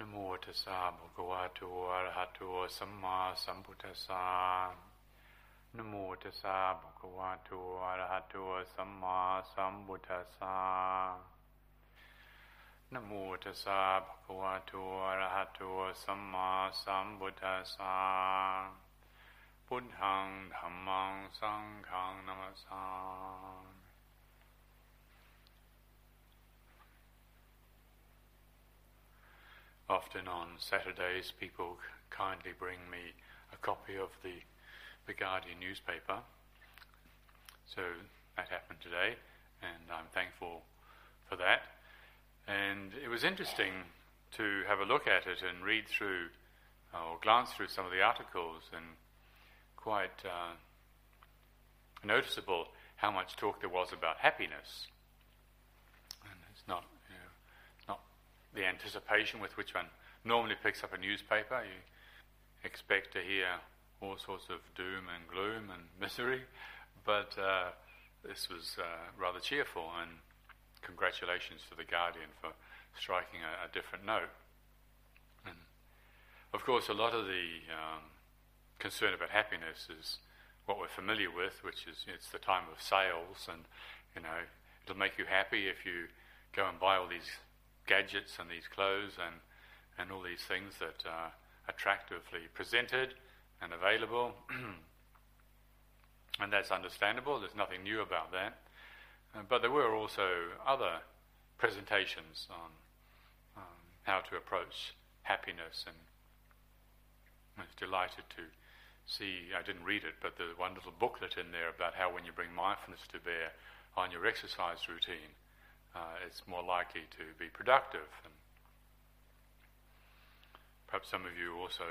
นโมตัสสะภะคะวะโตอะระหะโตสัมมาสัมพุทธัสสะนโมตัสสะภะคะวะโตอะระหะโตสัมมาสัมพุทธัสสะนโมตัสสะภะคะวะโตอะระหะโตสัมมาสัมพุทธัสสะพุทธังธัมมังสังฆังนัมสสา Often on Saturdays, people kindly bring me a copy of the, the Guardian newspaper. So that happened today, and I'm thankful for that. And it was interesting to have a look at it and read through or glance through some of the articles, and quite uh, noticeable how much talk there was about happiness. And it's not the anticipation with which one normally picks up a newspaper. You expect to hear all sorts of doom and gloom and misery, but uh, this was uh, rather cheerful, and congratulations to the Guardian for striking a, a different note. And of course, a lot of the um, concern about happiness is what we're familiar with, which is it's the time of sales, and you know it'll make you happy if you go and buy all these gadgets and these clothes and, and all these things that are attractively presented and available. and that's understandable, there's nothing new about that. Uh, but there were also other presentations on um, how to approach happiness, and I was delighted to see, I didn't read it, but there's one little booklet in there about how when you bring mindfulness to bear on your exercise routine, uh, it's more likely to be productive. And perhaps some of you also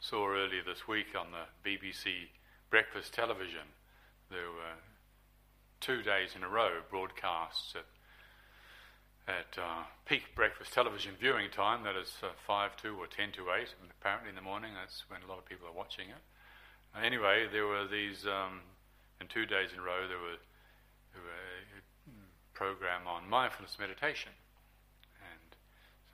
saw earlier this week on the BBC breakfast television, there were two days in a row broadcasts at, at uh, peak breakfast television viewing time, that is uh, 5 to or 10 to 8, apparently in the morning, that's when a lot of people are watching it. Anyway, there were these, um, in two days in a row, there were program on mindfulness meditation. And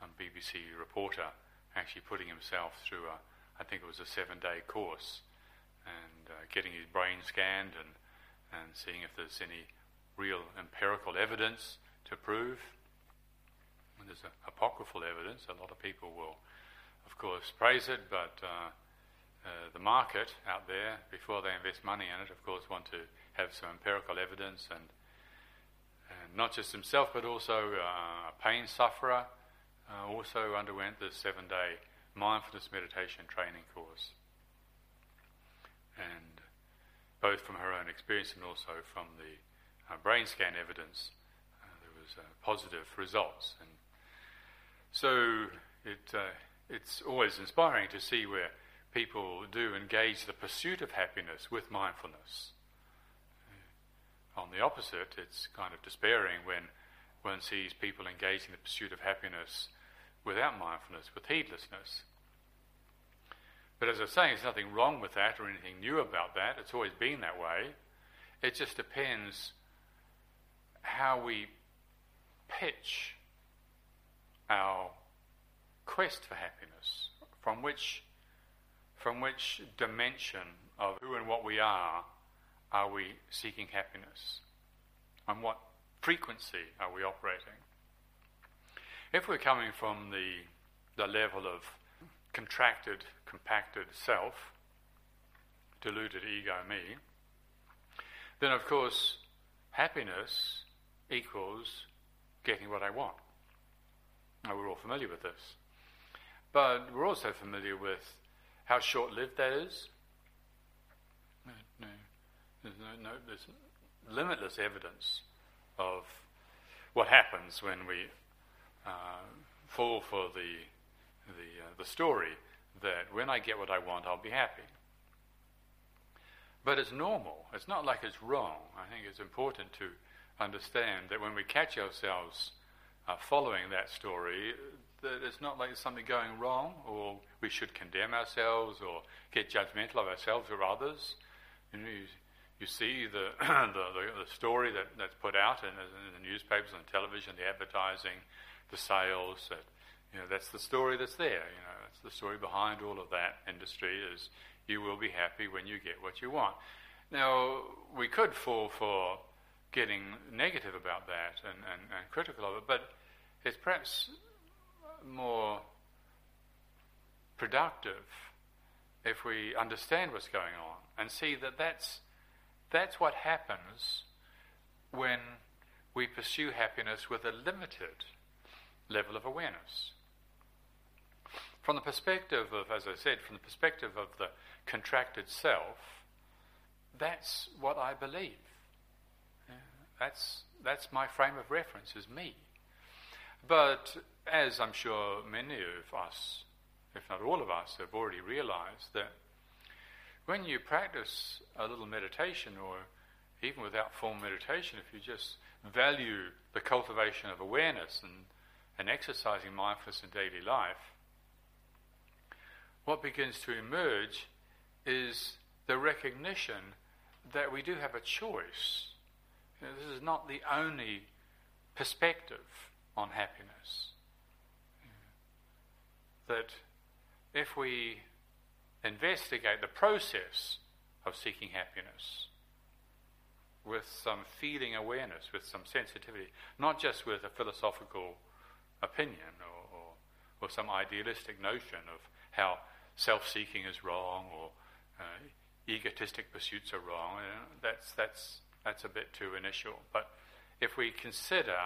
some BBC reporter actually putting himself through a, I think it was a seven day course, and uh, getting his brain scanned and, and seeing if there's any real empirical evidence to prove. And there's apocryphal evidence. A lot of people will, of course, praise it, but uh, uh, the market out there, before they invest money in it, of course, want to have some empirical evidence and and not just himself, but also uh, a pain sufferer, uh, also underwent the seven day mindfulness meditation training course. And both from her own experience and also from the uh, brain scan evidence, uh, there was uh, positive results. And so it, uh, it's always inspiring to see where people do engage the pursuit of happiness with mindfulness. On the opposite, it's kind of despairing when one sees people engaging in the pursuit of happiness without mindfulness, with heedlessness. But as I was saying, there's nothing wrong with that or anything new about that. It's always been that way. It just depends how we pitch our quest for happiness, from which, from which dimension of who and what we are are we seeking happiness? On what frequency are we operating? If we're coming from the, the level of contracted, compacted self, deluded ego me, then of course happiness equals getting what I want. Now we're all familiar with this. But we're also familiar with how short lived that is. There's, no, no, there's limitless evidence of what happens when we uh, fall for the, the, uh, the story that when I get what I want, I'll be happy. But it's normal. It's not like it's wrong. I think it's important to understand that when we catch ourselves uh, following that story, that it's not like there's something going wrong or we should condemn ourselves or get judgmental of ourselves or others. You know, you you see the, the, the, story that, that's put out in, in, the newspapers and television, the advertising, the sales, that You know, that's the story that's there. You know, that's the story behind all of that industry is you will be happy when you get what you want. Now, we could fall for getting negative about that and, and, and critical of it, but it's perhaps more productive if we understand what's going on and see that that's, that's what happens when we pursue happiness with a limited level of awareness. From the perspective of, as I said, from the perspective of the contracted self, that's what I believe. That's, that's my frame of reference, is me. But as I'm sure many of us, if not all of us, have already realized, that when you practice a little meditation, or even without formal meditation, if you just value the cultivation of awareness and, and exercising mindfulness in daily life, what begins to emerge is the recognition that we do have a choice. You know, this is not the only perspective on happiness. That if we investigate the process of seeking happiness with some feeling awareness, with some sensitivity, not just with a philosophical opinion or, or, or some idealistic notion of how self seeking is wrong or uh, egotistic pursuits are wrong. Uh, that's, that's, that's a bit too initial. But if we consider,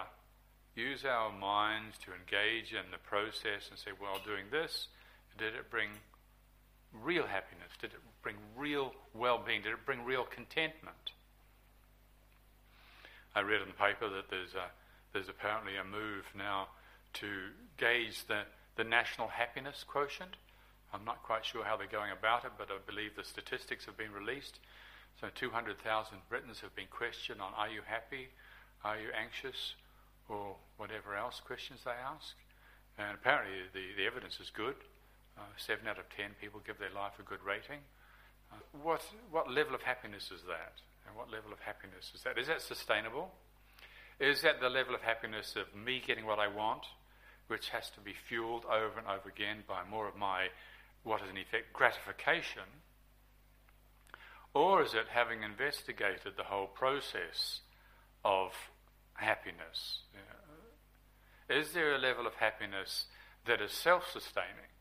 use our minds to engage in the process and say, well, doing this, did it bring real happiness? Did it bring real well being? Did it bring real contentment? I read in the paper that there's, a, there's apparently a move now to gauge the, the national happiness quotient. I'm not quite sure how they're going about it, but I believe the statistics have been released. So 200,000 Britons have been questioned on are you happy, are you anxious, or whatever else questions they ask. And apparently the, the evidence is good. Uh, seven out of ten people give their life a good rating. Uh, what, what level of happiness is that? And what level of happiness is that? Is that sustainable? Is that the level of happiness of me getting what I want, which has to be fueled over and over again by more of my what is in effect gratification? Or is it having investigated the whole process of happiness? Is there a level of happiness that is self sustaining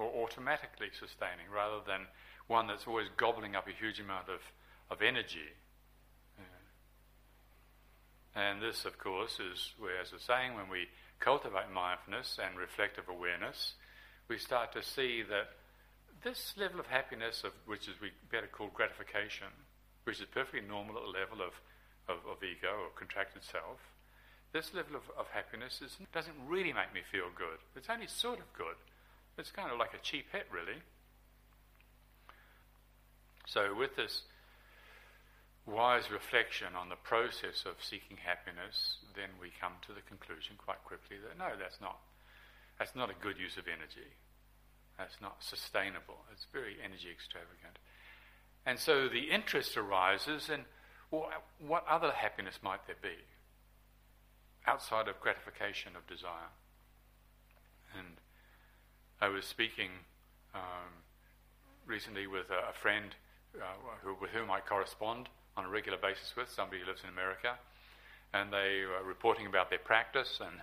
or automatically sustaining rather than one that's always gobbling up a huge amount of, of energy? And this, of course, is where, as I was saying, when we cultivate mindfulness and reflective awareness, we start to see that this level of happiness, of which is we better call gratification, which is perfectly normal at the level of, of, of ego or contracted self, this level of, of happiness is, doesn't really make me feel good. It's only sort of good. It's kind of like a cheap hit, really. So, with this wise reflection on the process of seeking happiness, then we come to the conclusion quite quickly that no, that's not that's not a good use of energy. That's not sustainable. It's very energy extravagant. And so the interest arises in well, what other happiness might there be outside of gratification of desire? I was speaking um, recently with a, a friend uh, who, with whom I correspond on a regular basis with, somebody who lives in America, and they were reporting about their practice and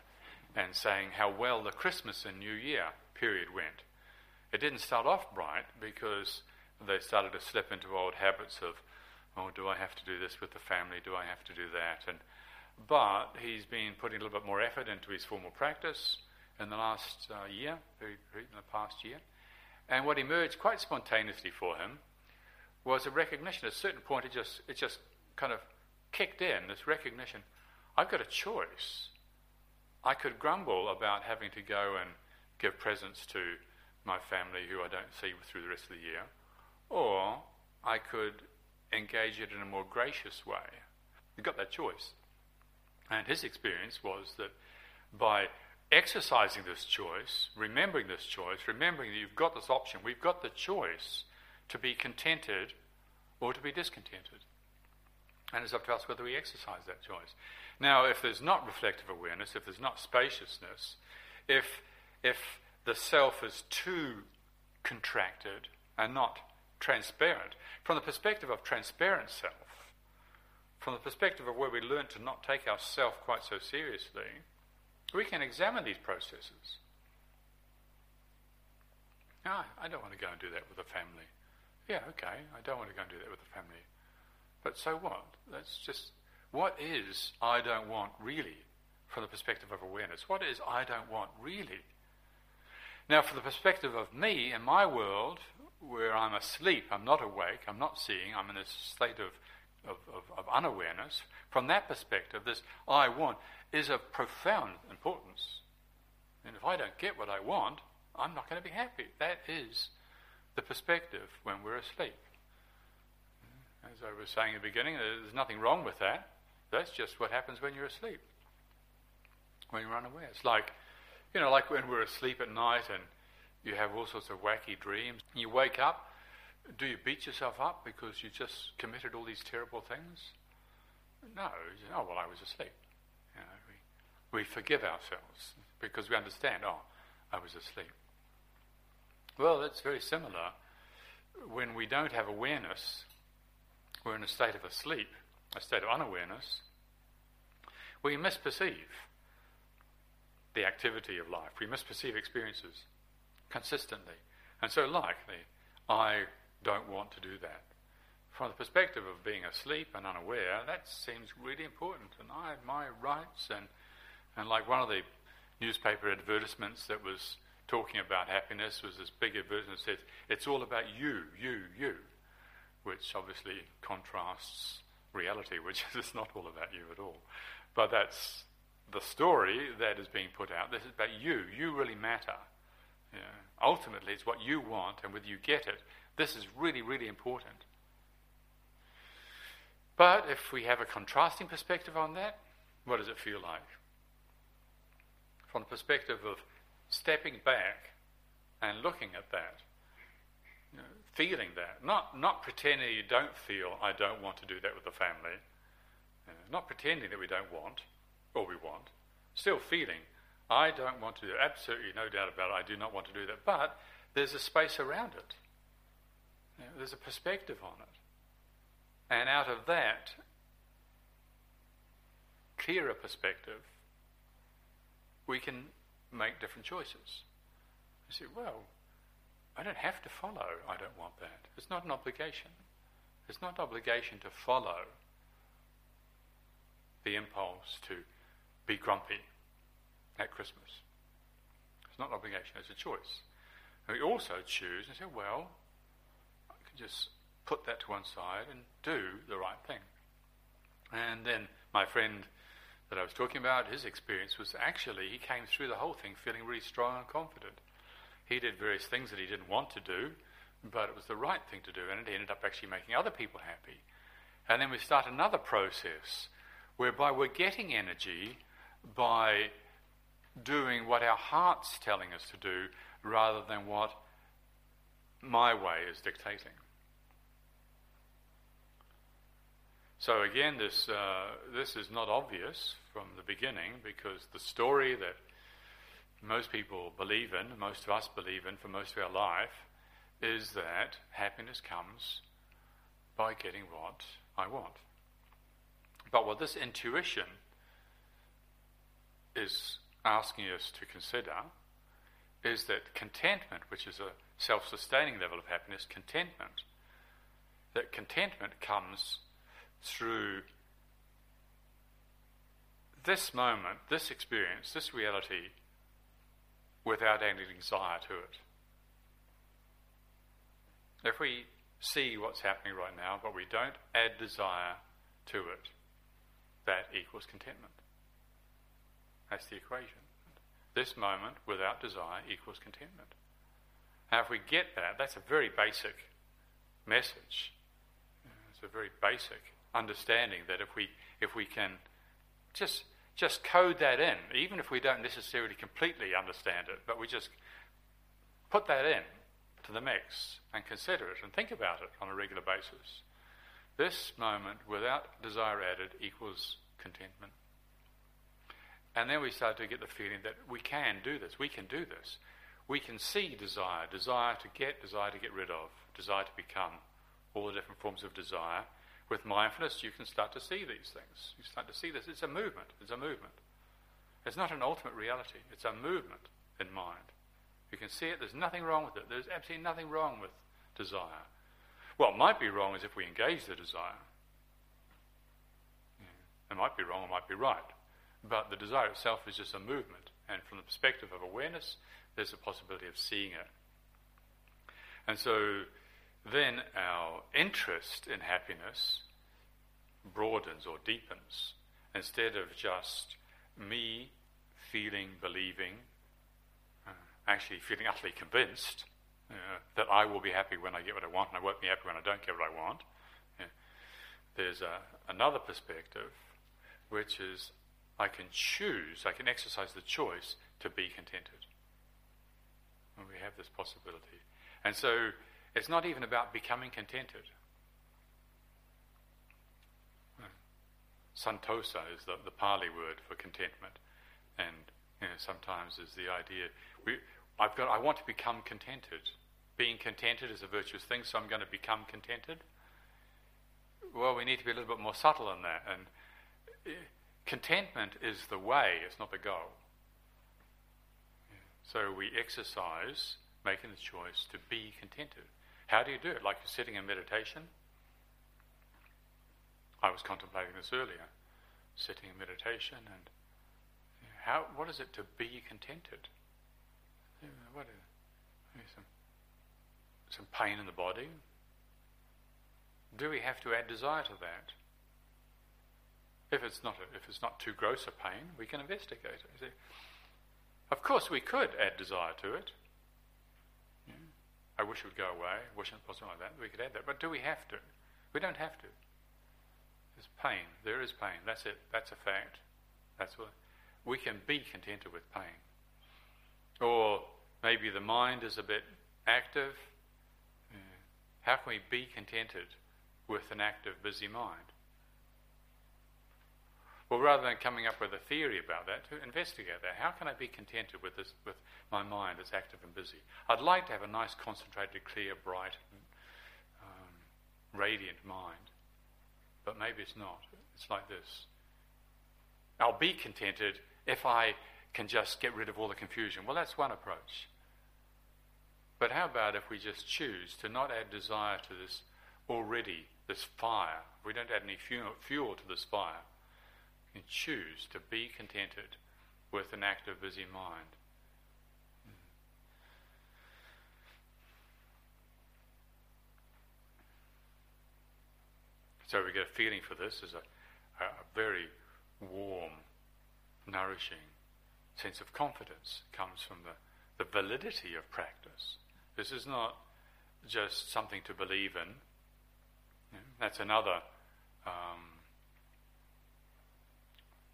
and saying how well the Christmas and New Year period went. It didn't start off bright because they started to slip into old habits of, oh, do I have to do this with the family? Do I have to do that? And but he's been putting a little bit more effort into his formal practice in the last uh, year, very, very, in the past year. And what emerged quite spontaneously for him was a recognition. At a certain point, it just it just kind of kicked in. This recognition: I've got a choice. I could grumble about having to go and give presents to my family who I don't see through the rest of the year, or I could engage it in a more gracious way. You've got that choice. And his experience was that by exercising this choice, remembering this choice, remembering that you've got this option, we've got the choice to be contented or to be discontented. And it's up to us whether we exercise that choice. Now, if there's not reflective awareness, if there's not spaciousness, if, if the self is too contracted and not transparent, from the perspective of transparent self, from the perspective of where we learn to not take ourself quite so seriously, we can examine these processes. No, I don't want to go and do that with a family. Yeah, okay, I don't want to go and do that with a family. But so what? That's just what is I don't want really from the perspective of awareness? What is I don't want really? Now, from the perspective of me and my world, where I'm asleep, I'm not awake, I'm not seeing, I'm in a state of, of, of, of unawareness, from that perspective, this I want is of profound importance. And if I don't get what I want, I'm not going to be happy. That is the perspective when we're asleep. As I was saying at the beginning, there's nothing wrong with that. That's just what happens when you're asleep, when you're unaware. It's like, you know, like when we're asleep at night and you have all sorts of wacky dreams. You wake up, do you beat yourself up because you just committed all these terrible things? No. Say, oh, well, I was asleep. You know, we, we forgive ourselves because we understand, oh, I was asleep. Well, that's very similar. When we don't have awareness, we're in a state of asleep, a state of unawareness, we misperceive the activity of life. We misperceive experiences consistently. And so, likely, I don't want to do that. From the perspective of being asleep and unaware, that seems really important. And I have my rights, and, and like one of the newspaper advertisements that was talking about happiness was this big advertisement that said, It's all about you, you, you, which obviously contrasts reality, which is not all about you at all. But that's the story that is being put out. This is about you. You really matter. Ultimately, it's what you want, and whether you get it. This is really, really important. But if we have a contrasting perspective on that, what does it feel like? From the perspective of stepping back and looking at that, you know, feeling that, not, not pretending you don't feel, I don't want to do that with the family, uh, not pretending that we don't want, or we want, still feeling, I don't want to do. Absolutely, no doubt about it, I do not want to do that. But there's a space around it, there's a perspective on it. And out of that clearer perspective, we can make different choices. You say, well, I don't have to follow, I don't want that. It's not an obligation. It's not an obligation to follow the impulse to be grumpy at Christmas. It's not an obligation, it's a choice. And we also choose and say, well, just put that to one side and do the right thing. And then my friend that I was talking about, his experience was actually he came through the whole thing feeling really strong and confident. He did various things that he didn't want to do, but it was the right thing to do, and it ended up actually making other people happy. And then we start another process whereby we're getting energy by doing what our heart's telling us to do rather than what my way is dictating. So again, this uh, this is not obvious from the beginning because the story that most people believe in, most of us believe in for most of our life, is that happiness comes by getting what I want. But what this intuition is asking us to consider is that contentment, which is a self sustaining level of happiness, contentment, that contentment comes through this moment, this experience, this reality, without any desire to it. If we see what's happening right now, but we don't add desire to it, that equals contentment. That's the equation. This moment without desire equals contentment. Now, if we get that, that's a very basic message. It's a very basic understanding that if we if we can just just code that in, even if we don't necessarily completely understand it, but we just put that in to the mix and consider it and think about it on a regular basis. This moment without desire added equals contentment. And then we start to get the feeling that we can do this, we can do this. We can see desire, desire to get, desire to get rid of, desire to become, all the different forms of desire. With mindfulness, you can start to see these things. You start to see this. It's a movement. It's a movement. It's not an ultimate reality. It's a movement in mind. You can see it. There's nothing wrong with it. There's absolutely nothing wrong with desire. What might be wrong is if we engage the desire. It might be wrong, it might be right. But the desire itself is just a movement. And from the perspective of awareness, there's a possibility of seeing it. And so then our interest in happiness broadens or deepens. Instead of just me feeling, believing, uh, actually feeling utterly convinced uh, that I will be happy when I get what I want and I won't be happy when I don't get what I want. Yeah. There's a, another perspective, which is I can choose, I can exercise the choice to be contented. And we have this possibility. And so it's not even about becoming contented. Santosa is the, the Pali word for contentment. And you know, sometimes is the idea we, I've got, I want to become contented. Being contented is a virtuous thing, so I'm going to become contented. Well, we need to be a little bit more subtle than that. And eh, contentment is the way, it's not the goal. So we exercise making the choice to be contented. How do you do it? Like you're sitting in meditation? I was contemplating this earlier, sitting in meditation, and how, what is it to be contented? What is, some, some pain in the body? Do we have to add desire to that? If it's not a, if it's not too gross a pain, we can investigate it. Of course, we could add desire to it. I wish it would go away. I wish it was something like that. We could add that, but do we have to? We don't have to. There's pain. There is pain. That's it. That's a fact. That's what we can be contented with pain. Or maybe the mind is a bit active. Yeah. How can we be contented with an active, busy mind? Well, rather than coming up with a theory about that, to investigate that. How can I be contented with this, with my mind that's active and busy? I'd like to have a nice, concentrated, clear, bright, um, radiant mind, but maybe it's not. It's like this. I'll be contented if I can just get rid of all the confusion. Well, that's one approach. But how about if we just choose to not add desire to this already, this fire? We don't add any fuel, fuel to this fire choose to be contented with an active, busy mind. So we get a feeling for this as a, a, very warm, nourishing sense of confidence comes from the, the validity of practice. This is not just something to believe in. that's another um,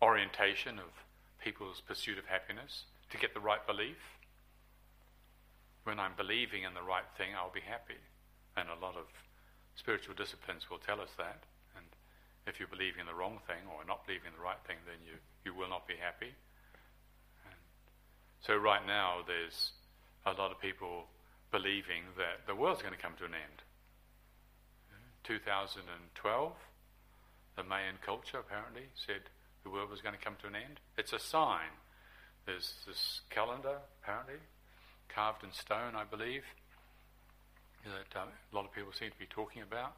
orientation of people's pursuit of happiness, to get the right belief. When I'm believing in the right thing, I'll be happy. And a lot of spiritual disciplines will tell us that. And if you're believing in the wrong thing or not believing in the right thing, then you, you will not be happy. And so, right now, there's a lot of people believing that the world's going to come to an end. 2012, the Mayan culture apparently said the world was going to come to an end. It's a sign. There's this calendar, apparently, carved in stone, I believe, that uh, a lot of people seem to be talking about.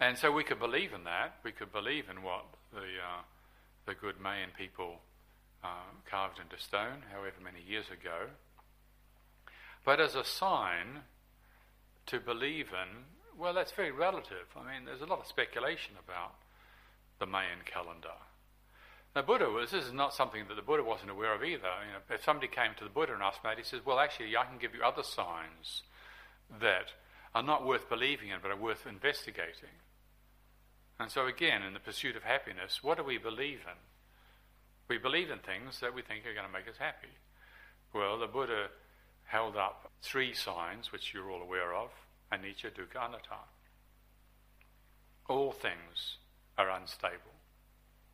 And so we could believe in that. We could believe in what the, uh, the good Mayan people uh, carved into stone, however many years ago. But as a sign to believe in, well, that's very relative. I mean, there's a lot of speculation about the Mayan calendar. The Buddha was, this is not something that the Buddha wasn't aware of either. You know, if somebody came to the Buddha and asked that, he says, well, actually, I can give you other signs that are not worth believing in, but are worth investigating. And so, again, in the pursuit of happiness, what do we believe in? We believe in things that we think are going to make us happy. Well, the Buddha held up three signs, which you're all aware of anicca, dukkha, anatta. All things are unstable.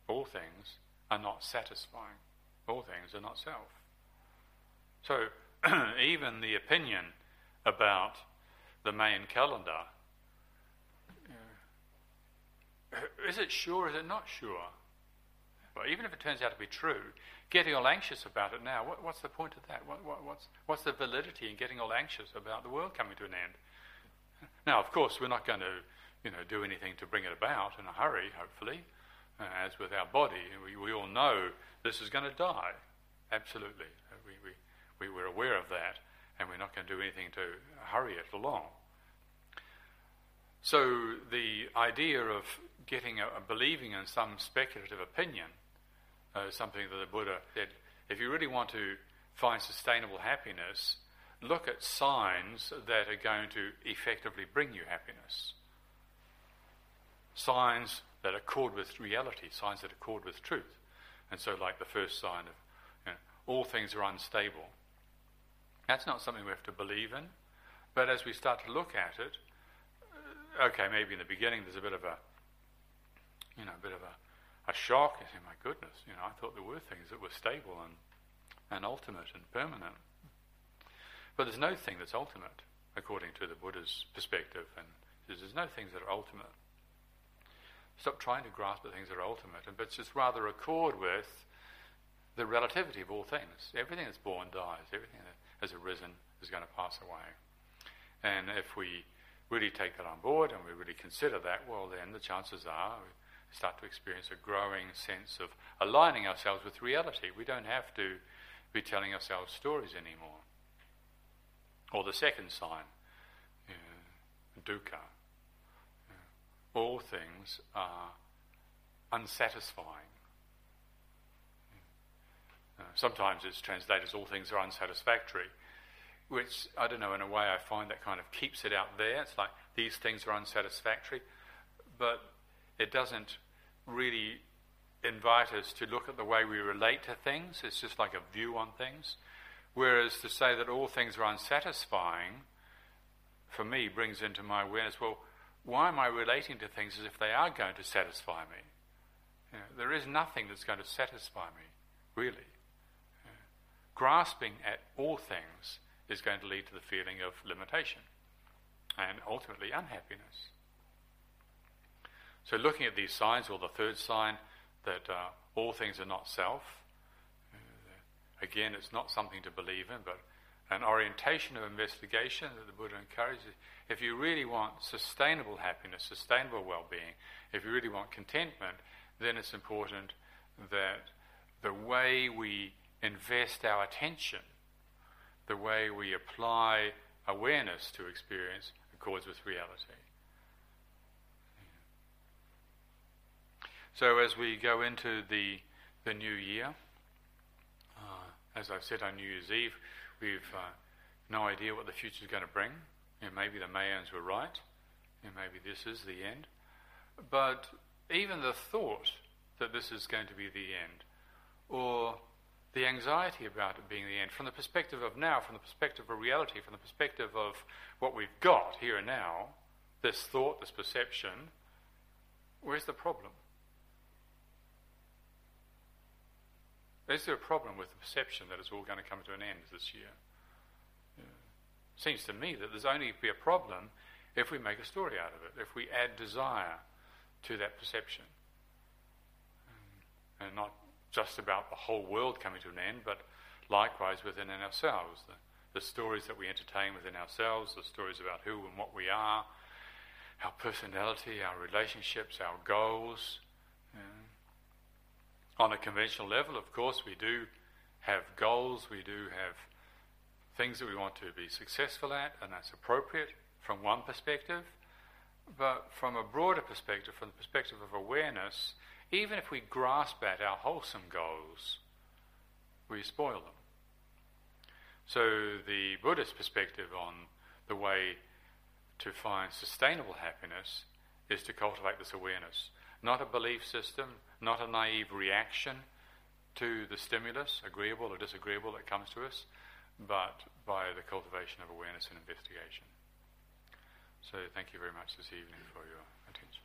All things are not satisfying. All things are not self. So even the opinion about the Mayan calendar, is it sure, is it not sure? Well, even if it turns out to be true, getting all anxious about it now, what, what's the point of that? What, what, what's, what's the validity in getting all anxious about the world coming to an end? Now, of course, we're not going to you know, do anything to bring it about in a hurry, hopefully. As with our body, we, we all know this is going to die. Absolutely. We, we, we, we're aware of that, and we're not going to do anything to hurry it along. So the idea of getting a, a believing in some speculative opinion, uh, something that the Buddha said, if you really want to find sustainable happiness, look at signs that are going to effectively bring you happiness. Signs that accord with reality, signs that accord with truth. And so, like the first sign of you know, all things are unstable, that's not something we have to believe in. But as we start to look at it, uh, okay, maybe in the beginning there's a bit of a, you know, a bit of a, a shock. You say, my goodness, you know, I thought there were things that were stable and, and ultimate and permanent. But there's no thing that's ultimate, according to the Buddha's perspective, and there's no things that are ultimate. Stop trying to grasp at things that are ultimate, but just rather accord with the relativity of all things. Everything that's born dies. Everything that has arisen is going to pass away. And if we really take that on board and we really consider that, well, then the chances are we start to experience a growing sense of aligning ourselves with reality. We don't have to be telling ourselves stories anymore. Or the second sign, you know, dukkha. All things are unsatisfying. Uh, sometimes it's translated as all things are unsatisfactory, which, I don't know, in a way I find that kind of keeps it out there. It's like these things are unsatisfactory, but it doesn't really invite us to look at the way we relate to things. It's just like a view on things. Whereas to say that all things are unsatisfying, for me, brings into my awareness well, why am I relating to things as if they are going to satisfy me? You know, there is nothing that's going to satisfy me, really. grasping at all things is going to lead to the feeling of limitation and ultimately unhappiness. So, looking at these signs, or the third sign that uh, all things are not self, Again, it's not something to believe in, but an orientation of investigation that the Buddha encourages. If you really want sustainable happiness, sustainable well being, if you really want contentment, then it's important that the way we invest our attention, the way we apply awareness to experience, accords with reality. So as we go into the, the new year, as I've said on New Year's Eve, we've uh, no idea what the future is going to bring. Know, maybe the Mayans were right. Know, maybe this is the end. But even the thought that this is going to be the end, or the anxiety about it being the end, from the perspective of now, from the perspective of reality, from the perspective of what we've got here and now, this thought, this perception, where's the problem? Is there a problem with the perception that it's all going to come to an end this year? Yeah. Seems to me that there's only be a problem if we make a story out of it, if we add desire to that perception. And, not just about the whole world coming to an end, but likewise within ourselves. The, the stories that we entertain within ourselves, the stories about who and what we are, our personality, our relationships, our goals. On a conventional level, of course, we do have goals, we do have things that we want to be successful at, and that's appropriate from one perspective. But from a broader perspective, from the perspective of awareness, even if we grasp at our wholesome goals, we spoil them. So, the Buddhist perspective on the way to find sustainable happiness is to cultivate this awareness. Not a belief system, not a naive reaction to the stimulus, agreeable or disagreeable, that comes to us, but by the cultivation of awareness and investigation. So thank you very much this evening for your attention.